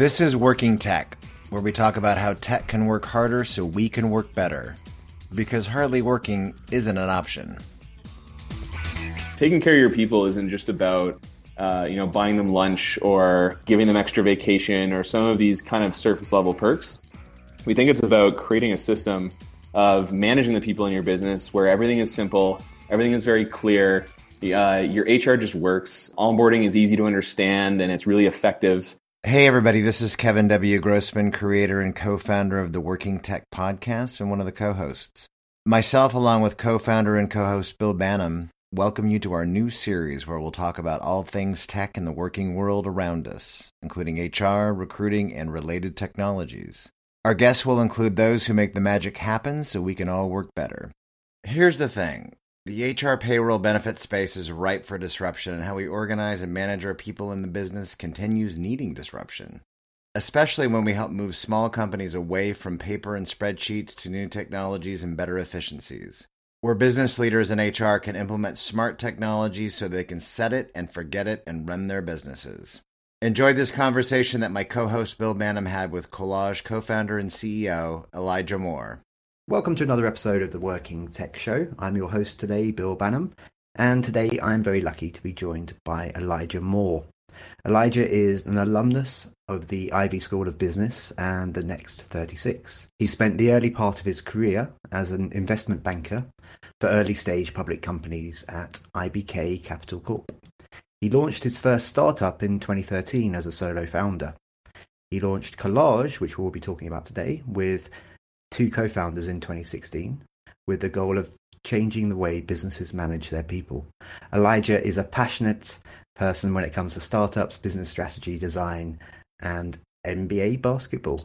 This is Working Tech, where we talk about how tech can work harder so we can work better. Because hardly working isn't an option. Taking care of your people isn't just about uh, you know buying them lunch or giving them extra vacation or some of these kind of surface level perks. We think it's about creating a system of managing the people in your business where everything is simple, everything is very clear. Uh, your HR just works. Onboarding is easy to understand and it's really effective. Hey, everybody, this is Kevin W. Grossman, creator and co founder of the Working Tech podcast and one of the co hosts. Myself, along with co founder and co host Bill Banham, welcome you to our new series where we'll talk about all things tech in the working world around us, including HR, recruiting, and related technologies. Our guests will include those who make the magic happen so we can all work better. Here's the thing the HR payroll benefit space is ripe for disruption, and how we organize and manage our people in the business continues needing disruption. Especially when we help move small companies away from paper and spreadsheets to new technologies and better efficiencies. Where business leaders in HR can implement smart technology so they can set it and forget it and run their businesses. Enjoyed this conversation that my co host Bill Banham had with Collage co founder and CEO Elijah Moore. Welcome to another episode of the Working Tech Show. I'm your host today, Bill Banham, and today I'm very lucky to be joined by Elijah Moore. Elijah is an alumnus of the Ivey School of Business and the Next 36. He spent the early part of his career as an investment banker for early stage public companies at IBK Capital Corp. He launched his first startup in 2013 as a solo founder. He launched Collage, which we'll be talking about today, with two co founders in 2016, with the goal of changing the way businesses manage their people. Elijah is a passionate person when it comes to startups, business strategy, design, and NBA basketball.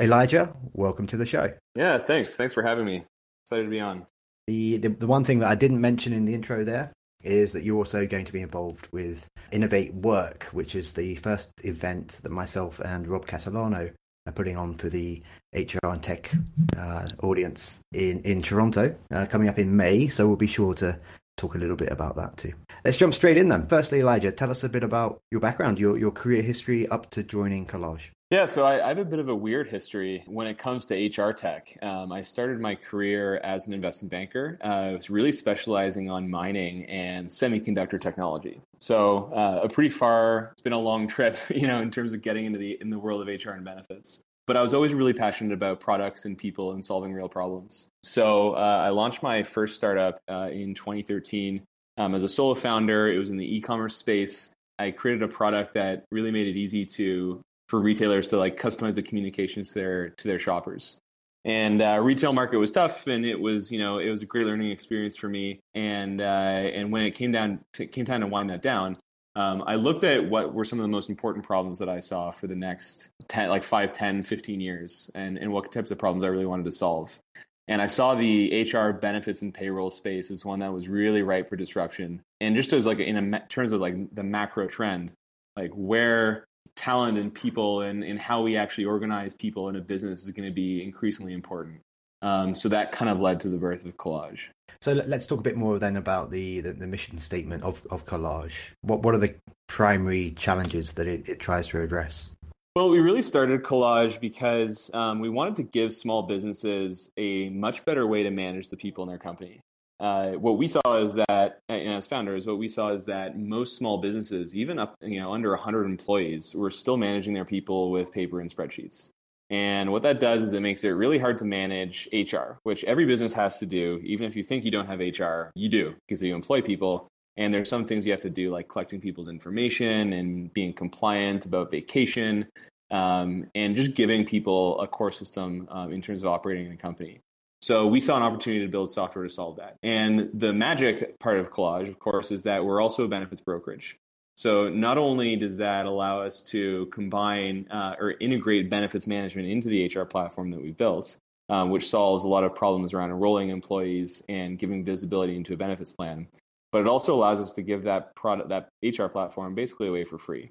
Elijah, welcome to the show. Yeah, thanks. Thanks for having me. Excited to be on. The, the, the one thing that I didn't mention in the intro there is that you're also going to be involved with Innovate Work, which is the first event that myself and Rob Catalano putting on for the HR and tech uh, audience in, in Toronto, uh, coming up in May. So we'll be sure to talk a little bit about that too. Let's jump straight in then. Firstly, Elijah, tell us a bit about your background, your, your career history up to joining Collage. Yeah, so I, I, have a bit of a weird history when it comes to HR tech. Um, I started my career as an investment banker. Uh, I was really specializing on mining and semiconductor technology. So uh, a pretty far. It's been a long trip, you know, in terms of getting into the in the world of HR and benefits. But I was always really passionate about products and people and solving real problems. So uh, I launched my first startup uh, in 2013 um, as a solo founder. It was in the e-commerce space. I created a product that really made it easy to for retailers to like customize the communications to their to their shoppers. And uh, retail market was tough, and it was you know it was a great learning experience for me. And uh, and when it came down to, came time to wind that down, um, I looked at what were some of the most important problems that I saw for the next 10, like 5, 10, 15 years, and, and what types of problems I really wanted to solve. And I saw the HR benefits and payroll space as one that was really ripe for disruption. And just as like in a, terms of like the macro trend, like where talent and people and, and how we actually organize people in a business is going to be increasingly important. Um, so that kind of led to the birth of Collage. So let's talk a bit more then about the, the, the mission statement of, of Collage. What, what are the primary challenges that it, it tries to address? Well, we really started Collage because um, we wanted to give small businesses a much better way to manage the people in their company uh, what we saw is that, as founders, what we saw is that most small businesses, even up you know under 100 employees, were still managing their people with paper and spreadsheets. And what that does is it makes it really hard to manage HR, which every business has to do. Even if you think you don't have HR, you do because you employ people. And there's some things you have to do, like collecting people's information and being compliant about vacation, um, and just giving people a core system um, in terms of operating in a company. So we saw an opportunity to build software to solve that. And the magic part of Collage, of course, is that we're also a benefits brokerage. So not only does that allow us to combine uh, or integrate benefits management into the HR platform that we built, um, which solves a lot of problems around enrolling employees and giving visibility into a benefits plan, but it also allows us to give that product, that HR platform, basically away for free.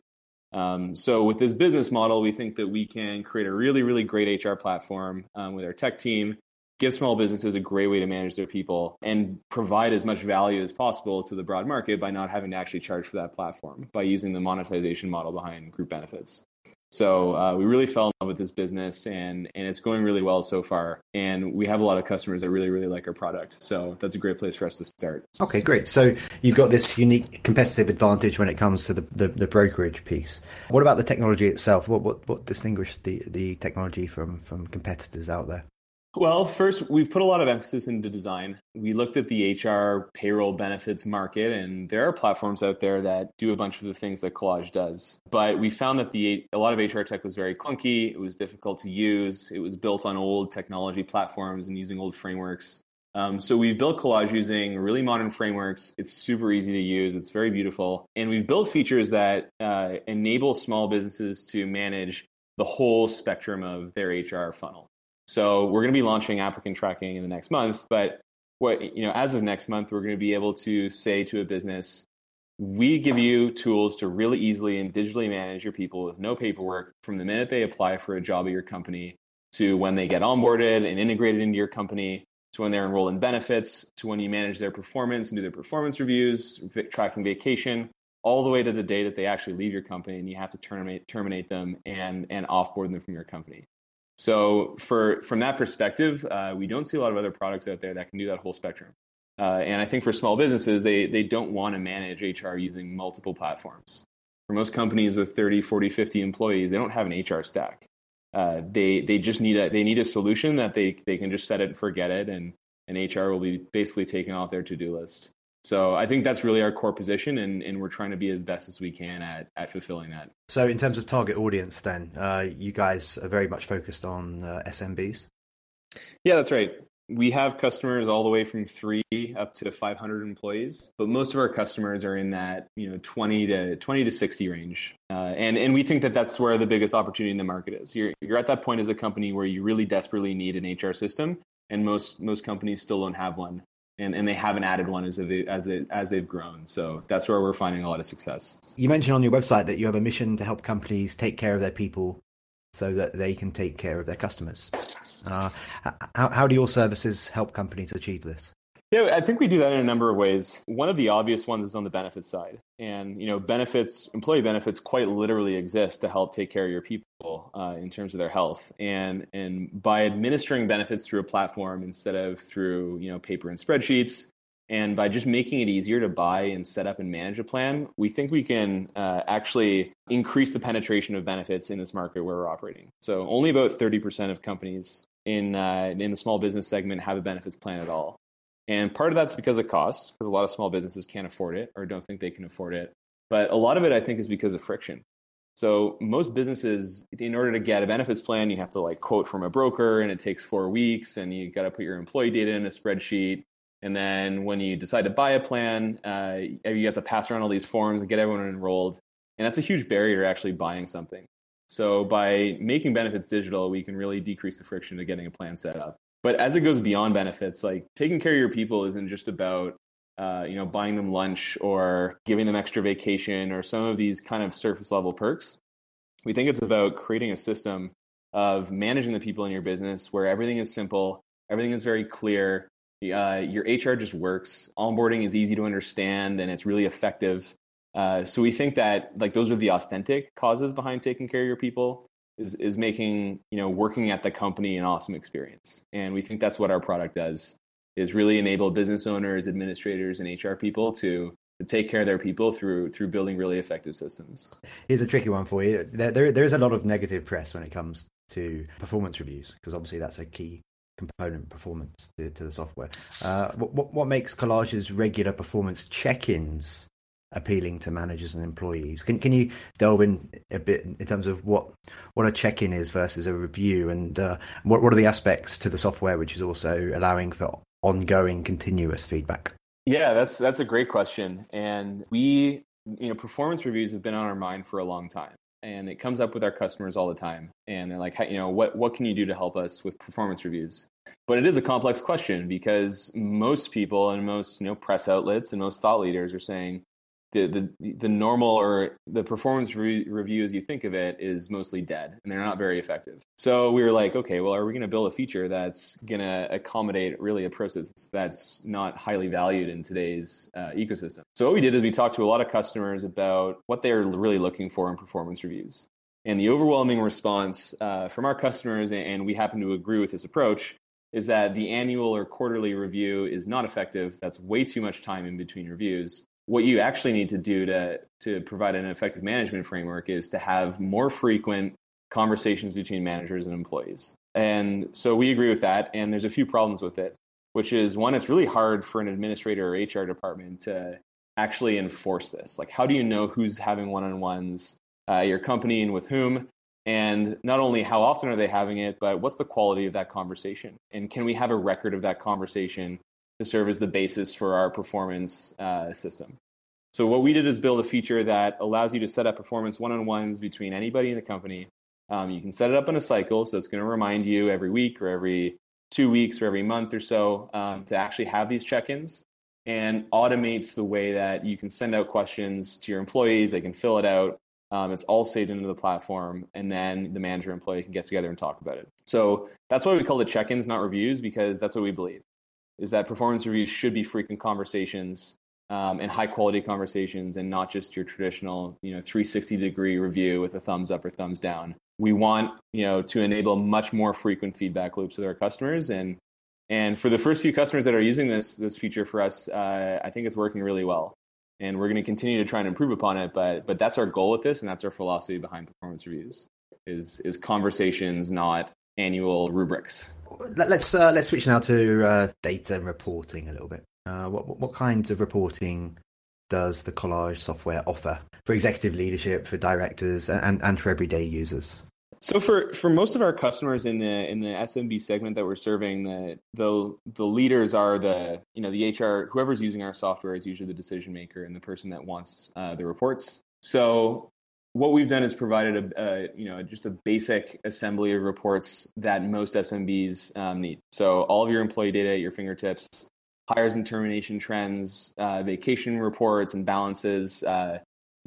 Um, so with this business model, we think that we can create a really, really great HR platform um, with our tech team give small businesses a great way to manage their people and provide as much value as possible to the broad market by not having to actually charge for that platform by using the monetization model behind group benefits. So uh, we really fell in love with this business, and and it's going really well so far. And we have a lot of customers that really really like our product. So that's a great place for us to start. Okay, great. So you've got this unique competitive advantage when it comes to the, the, the brokerage piece. What about the technology itself? What what what distinguishes the the technology from from competitors out there? Well, first, we've put a lot of emphasis into design. We looked at the HR payroll benefits market, and there are platforms out there that do a bunch of the things that Collage does. But we found that the a lot of HR tech was very clunky. It was difficult to use. It was built on old technology platforms and using old frameworks. Um, so we've built Collage using really modern frameworks. It's super easy to use. It's very beautiful, and we've built features that uh, enable small businesses to manage the whole spectrum of their HR funnel. So we're going to be launching applicant tracking in the next month, but what you know, as of next month, we're going to be able to say to a business, we give you tools to really easily and digitally manage your people with no paperwork from the minute they apply for a job at your company to when they get onboarded and integrated into your company to when they're enrolled in benefits to when you manage their performance and do their performance reviews, tracking vacation, all the way to the day that they actually leave your company and you have to terminate terminate them and and offboard them from your company. So for from that perspective, uh, we don't see a lot of other products out there that can do that whole spectrum. Uh, and I think for small businesses, they they don't want to manage HR using multiple platforms. For most companies with 30, 40, 50 employees, they don't have an HR stack. Uh, they they just need a they need a solution that they they can just set it and forget it, and and HR will be basically taken off their to do list. So I think that's really our core position, and, and we're trying to be as best as we can at, at fulfilling that. So in terms of target audience, then uh, you guys are very much focused on uh, SMBs. Yeah, that's right. We have customers all the way from three up to 500 employees, but most of our customers are in that you know 20 to 20 to 60 range, uh, and and we think that that's where the biggest opportunity in the market is. You're you're at that point as a company where you really desperately need an HR system, and most most companies still don't have one and, and they haven't added one as they as they as they've grown. So that's where we're finding a lot of success. You mentioned on your website that you have a mission to help companies take care of their people so that they can take care of their customers. Uh, how, how do your services help companies achieve this? Yeah, I think we do that in a number of ways. One of the obvious ones is on the benefits side. And, you know, benefits, employee benefits quite literally exist to help take care of your people uh, in terms of their health. And, and by administering benefits through a platform instead of through, you know, paper and spreadsheets, and by just making it easier to buy and set up and manage a plan, we think we can uh, actually increase the penetration of benefits in this market where we're operating. So only about 30% of companies in, uh, in the small business segment have a benefits plan at all. And part of that's because of costs, because a lot of small businesses can't afford it or don't think they can afford it. But a lot of it, I think, is because of friction. So most businesses, in order to get a benefits plan, you have to like quote from a broker, and it takes four weeks, and you got to put your employee data in a spreadsheet. And then when you decide to buy a plan, uh, you have to pass around all these forms and get everyone enrolled. And that's a huge barrier to actually buying something. So by making benefits digital, we can really decrease the friction to getting a plan set up. But as it goes beyond benefits, like taking care of your people isn't just about uh, you know buying them lunch or giving them extra vacation or some of these kind of surface level perks. We think it's about creating a system of managing the people in your business where everything is simple, everything is very clear. Uh, your HR just works. Onboarding is easy to understand and it's really effective. Uh, so we think that like those are the authentic causes behind taking care of your people is is making you know working at the company an awesome experience. And we think that's what our product does is really enable business owners administrators and hr people to take care of their people through through building really effective systems. Here's a tricky one for you. There there, there is a lot of negative press when it comes to performance reviews because obviously that's a key component performance to, to the software. Uh, what, what makes collage's regular performance check-ins appealing to managers and employees. Can can you delve in a bit in terms of what what a check-in is versus a review, and uh, what what are the aspects to the software which is also allowing for ongoing, continuous feedback? Yeah, that's that's a great question, and we you know performance reviews have been on our mind for a long time. And it comes up with our customers all the time, and they're like, you know, what what can you do to help us with performance reviews? But it is a complex question because most people and most you know press outlets and most thought leaders are saying, the the the normal or the performance re- review as you think of it is mostly dead and they're not very effective. So we were like, okay, well, are we going to build a feature that's going to accommodate really a process that's not highly valued in today's uh, ecosystem? So what we did is we talked to a lot of customers about what they're really looking for in performance reviews. And the overwhelming response uh, from our customers, and we happen to agree with this approach, is that the annual or quarterly review is not effective. That's way too much time in between reviews. What you actually need to do to, to provide an effective management framework is to have more frequent conversations between managers and employees. And so we agree with that. And there's a few problems with it, which is one, it's really hard for an administrator or HR department to actually enforce this. Like, how do you know who's having one on ones uh, your company and with whom? And not only how often are they having it, but what's the quality of that conversation? And can we have a record of that conversation to serve as the basis for our performance uh, system? So, what we did is build a feature that allows you to set up performance one on ones between anybody in the company um, you can set it up in a cycle, so it's going to remind you every week or every two weeks or every month or so um, to actually have these check-ins, and automates the way that you can send out questions to your employees. They can fill it out. Um, it's all saved into the platform, and then the manager employee can get together and talk about it. So that's why we call it check-ins, not reviews, because that's what we believe is that performance reviews should be frequent conversations um, and high quality conversations and not just your traditional you know 360 degree review with a thumbs up or thumbs down. We want you know to enable much more frequent feedback loops with our customers. And and for the first few customers that are using this this feature for us uh, i think it's working really well. And we're going to continue to try and improve upon it but but that's our goal with this and that's our philosophy behind performance reviews is is conversations not annual rubrics let's uh, let's switch now to uh, data and reporting a little bit uh, what what kinds of reporting does the Collage software offer for executive leadership, for directors, and, and for everyday users? So for, for most of our customers in the in the SMB segment that we're serving, the the the leaders are the you know the HR whoever's using our software is usually the decision maker and the person that wants uh, the reports. So what we've done is provided a, a, you know just a basic assembly of reports that most SMBs um, need. So all of your employee data at your fingertips, hires and termination trends, uh, vacation reports and balances, uh,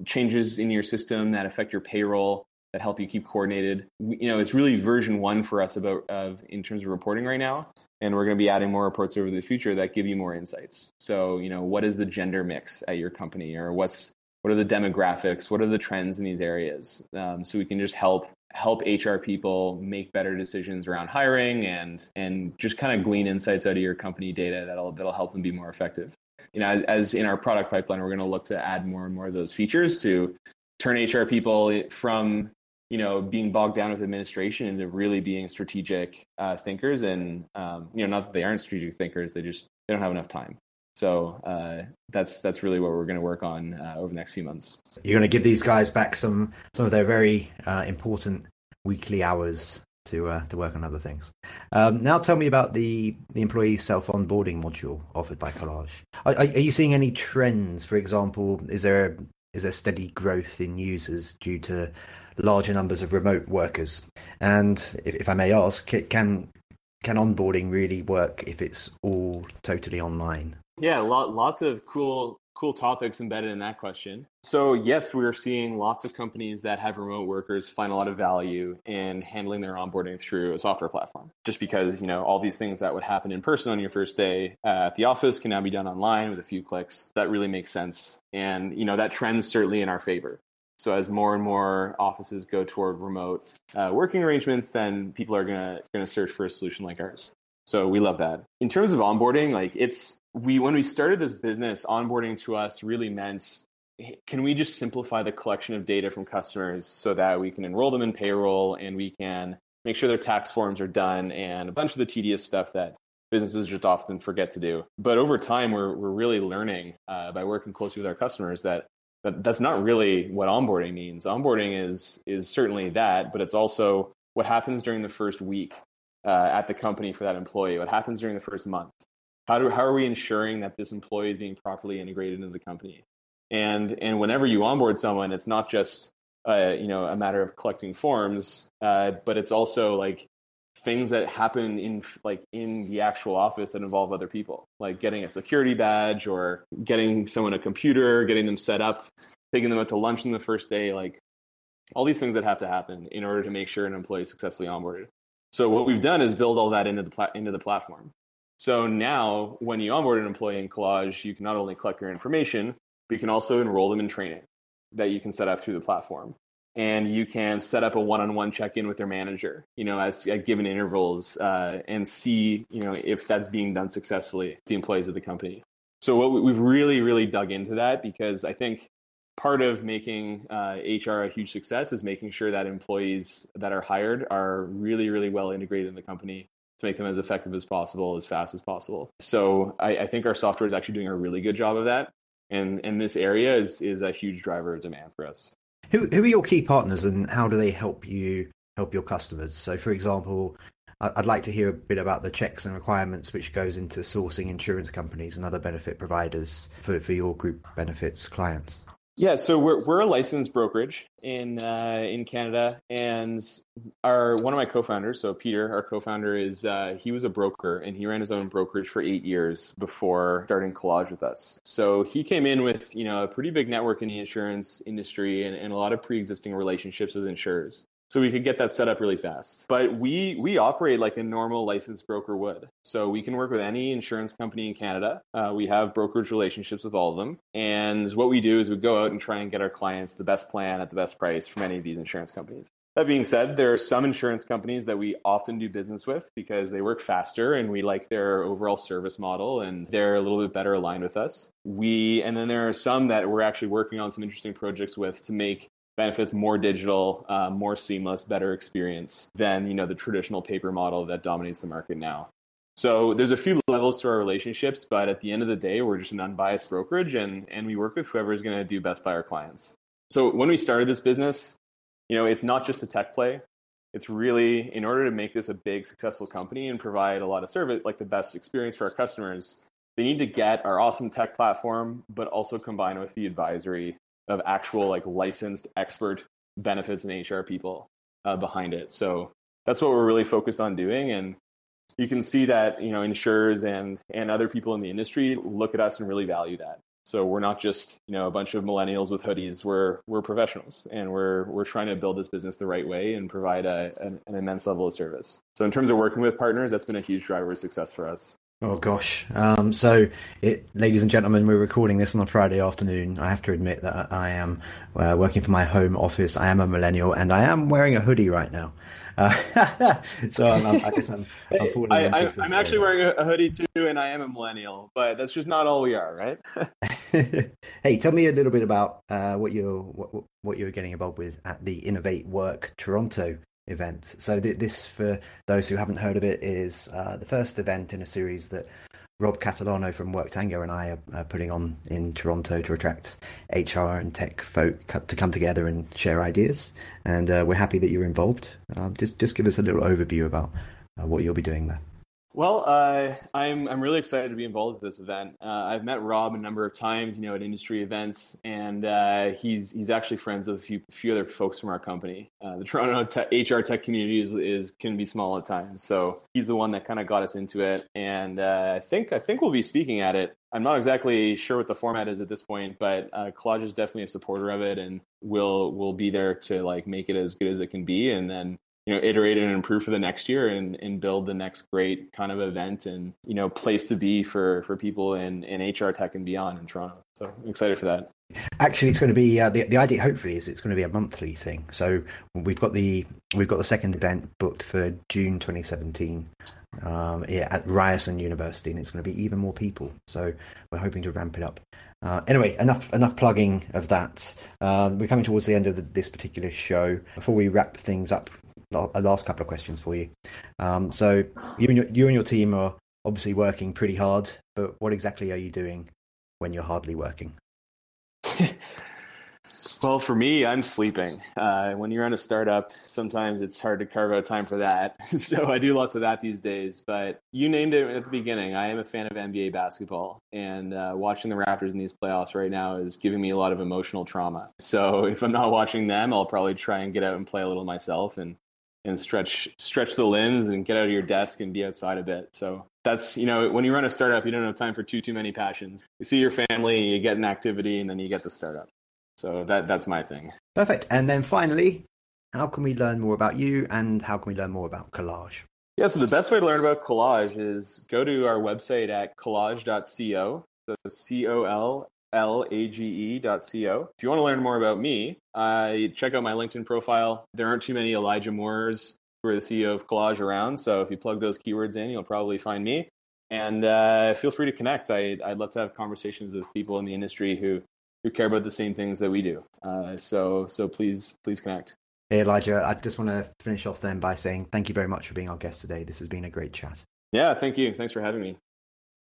changes in your system that affect your payroll that help you keep coordinated. We, you know, it's really version one for us about of in terms of reporting right now, and we're going to be adding more reports over the future that give you more insights. So, you know, what is the gender mix at your company, or what's what are the demographics, what are the trends in these areas, um, so we can just help help HR people make better decisions around hiring and and just kind of glean insights out of your company data that'll that'll help them be more effective. You know, as, as in our product pipeline, we're going to look to add more and more of those features to turn HR people from you know being bogged down with administration into really being strategic uh, thinkers. And um, you know, not that they aren't strategic thinkers, they just they don't have enough time. So uh, that's that's really what we're going to work on uh, over the next few months. You're going to give these guys back some some of their very uh, important weekly hours to uh, to work on other things. Um, now, tell me about the the employee self onboarding module offered by Collage. Are, are, you seeing any trends? For example, is there is there steady growth in users due to larger numbers of remote workers? And if, if I may ask, can can onboarding really work if it's all totally online? Yeah, lot, lots of cool cool topics embedded in that question. So, yes, we're seeing lots of companies that have remote workers find a lot of value in handling their onboarding through a software platform. Just because, you know, all these things that would happen in person on your first day at the office can now be done online with a few clicks. That really makes sense. And, you know, that trend's certainly in our favor. So as more and more offices go toward remote uh, working arrangements, then people are gonna gonna search for a solution like ours. So we love that. In terms of onboarding, like it's we when we started this business, onboarding to us really meant can we just simplify the collection of data from customers so that we can enroll them in payroll and we can make sure their tax forms are done and a bunch of the tedious stuff that businesses just often forget to do. But over time, we're we're really learning uh, by working closely with our customers that, that that's not really what onboarding means. Onboarding is is certainly that, but it's also what happens during the first week uh, at the company for that employee? What happens during the first month? How do how are we ensuring that this employee is being properly integrated into the company? And and whenever you onboard someone, it's not just uh, you know a matter of collecting forms, uh, but it's also like things that happen in like in the actual office that involve other people, like getting a security badge or getting someone a computer, getting them set up, taking them out to lunch in the first day, like all these things that have to happen in order to make sure an employee is successfully onboarded. So what we've done is build all that into the pla- into the platform. So now, when you onboard an employee in Collage, you can not only collect their information, but you can also enroll them in training that you can set up through the platform. and you can set up a one-on-one check-in with their manager you know as at given intervals uh, and see you know if that's being done successfully the employees of the company so what we've really really dug into that because i think part of making uh, hr a huge success is making sure that employees that are hired are really really well integrated in the company to make them as effective as possible as fast as possible so i, I think our software is actually doing a really good job of that and and this area is is a huge driver of demand for us who who are your key partners and how do they help you help your customers? So, for example, I'd like to hear a bit about the checks and requirements which goes into sourcing insurance companies and other benefit providers for, for your group benefits clients. Yeah, so we're we're a licensed brokerage in uh, in Canada, and our one of my co-founders, so Peter, our co-founder, is uh, he was a broker and he ran his own brokerage for eight years before starting Collage with us. So he came in with you know a pretty big network in the insurance industry and, and a lot of pre-existing relationships with insurers so we could get that set up really fast. But we we operate like a normal licensed broker would. So we can work with any insurance company in Canada. Uh, we have brokerage relationships with all of them, and what we do is we go out and try and get our clients the best plan at the best price from any of these insurance companies. That being said, there are some insurance companies that we often do business with because they work faster and we like their overall service model and they're a little bit better aligned with us. We and then there are some that we're actually working on some interesting projects with to make benefits more digital, uh, more seamless, better experience than you know the traditional paper model that dominates the market now. So there's a few levels to our relationships, but at the end of the day, we're just an unbiased brokerage, and and we work with whoever is going to do best by our clients. So when we started this business, you know, it's not just a tech play. It's really in order to make this a big successful company and provide a lot of service, like the best experience for our customers. They need to get our awesome tech platform, but also combine with the advisory of actual like licensed expert benefits and HR people uh, behind it. So that's what we're really focused on doing. And you can see that you know insurers and and other people in the industry look at us and really value that. So we're not just you know a bunch of millennials with hoodies. We're we're professionals, and we're we're trying to build this business the right way and provide a, an, an immense level of service. So in terms of working with partners, that's been a huge driver of success for us. Oh gosh. Um, so, it, ladies and gentlemen, we're recording this on a Friday afternoon. I have to admit that I am uh, working from my home office. I am a millennial, and I am wearing a hoodie right now. Uh, so I'm, I'm, I guess I'm, I'm, hey, I, am actually wearing a hoodie too, and I am a millennial, but that's just not all we are, right? hey, tell me a little bit about uh, what you're what, what you're getting involved with at the Innovate Work Toronto event. So th- this, for those who haven't heard of it, is uh, the first event in a series that Rob Catalano from WorkTango and I are, putting on in Toronto to attract HR and tech folk to come together and share ideas. And uh, we're happy that you're involved. Uh, just just give us a little overview about uh, what you'll be doing there. Well, uh, I'm I'm really excited to be involved with this event. Uh, I've met Rob a number of times, you know, at industry events, and uh, he's he's actually friends with a few few other folks from our company. Uh, the Toronto HR tech community is, is can be small at times, so he's the one that kind of got us into it. And uh, I think I think we'll be speaking at it. I'm not exactly sure what the format is at this point, but uh, Collage is definitely a supporter of it, and we'll we'll be there to like make it as good as it can be, and then you know iterate and improve for the next year and, and build the next great kind of event and you know place to be for for people in in hr tech and beyond in toronto. So i'm excited for that. Actually it's going to be uh, the, the idea hopefully is it's going to be a monthly thing. So we've got the we've got the second event booked for june 2017 um, yeah, at ryerson university and it's going to be even more people. So we're hoping to ramp it up. Uh, anyway, enough enough plugging of that. Um, we're coming towards the end of the, this particular show. Before we wrap things up, a last couple of questions for you. Um, so you and your, you and your team are obviously working pretty hard, but what exactly are you doing when you're hardly working? well, for me, I'm sleeping. Uh, when you're in a startup, sometimes it's hard to carve out time for that. so I do lots of that these days. But you named it at the beginning. I am a fan of NBA basketball, and uh, watching the Raptors in these playoffs right now is giving me a lot of emotional trauma. So if I'm not watching them, I'll probably try and get out and play a little myself and and stretch stretch the limbs and get out of your desk and be outside a bit. So that's you know when you run a startup, you don't have time for too too many passions. You see your family, you get an activity, and then you get the startup. So that that's my thing. Perfect. And then finally, how can we learn more about you, and how can we learn more about Collage? Yeah, so the best way to learn about Collage is go to our website at collage.co. So C O L lage.co. If you want to learn more about me, uh, check out my LinkedIn profile. There aren't too many Elijah Moores who are the CEO of Collage around, so if you plug those keywords in, you'll probably find me. And uh, feel free to connect. I, I'd love to have conversations with people in the industry who who care about the same things that we do. Uh, so so please please connect. Hey Elijah, I just want to finish off then by saying thank you very much for being our guest today. This has been a great chat. Yeah, thank you. Thanks for having me.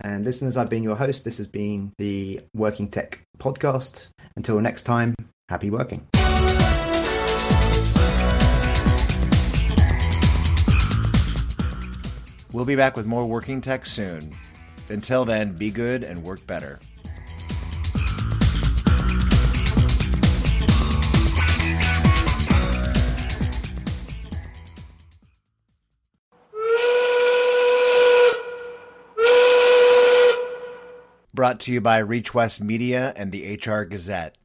And listeners, I've been your host. This has been the Working Tech podcast. Until next time, happy working. We'll be back with more Working Tech soon. Until then, be good and work better. Brought to you by Reach West Media and the HR Gazette.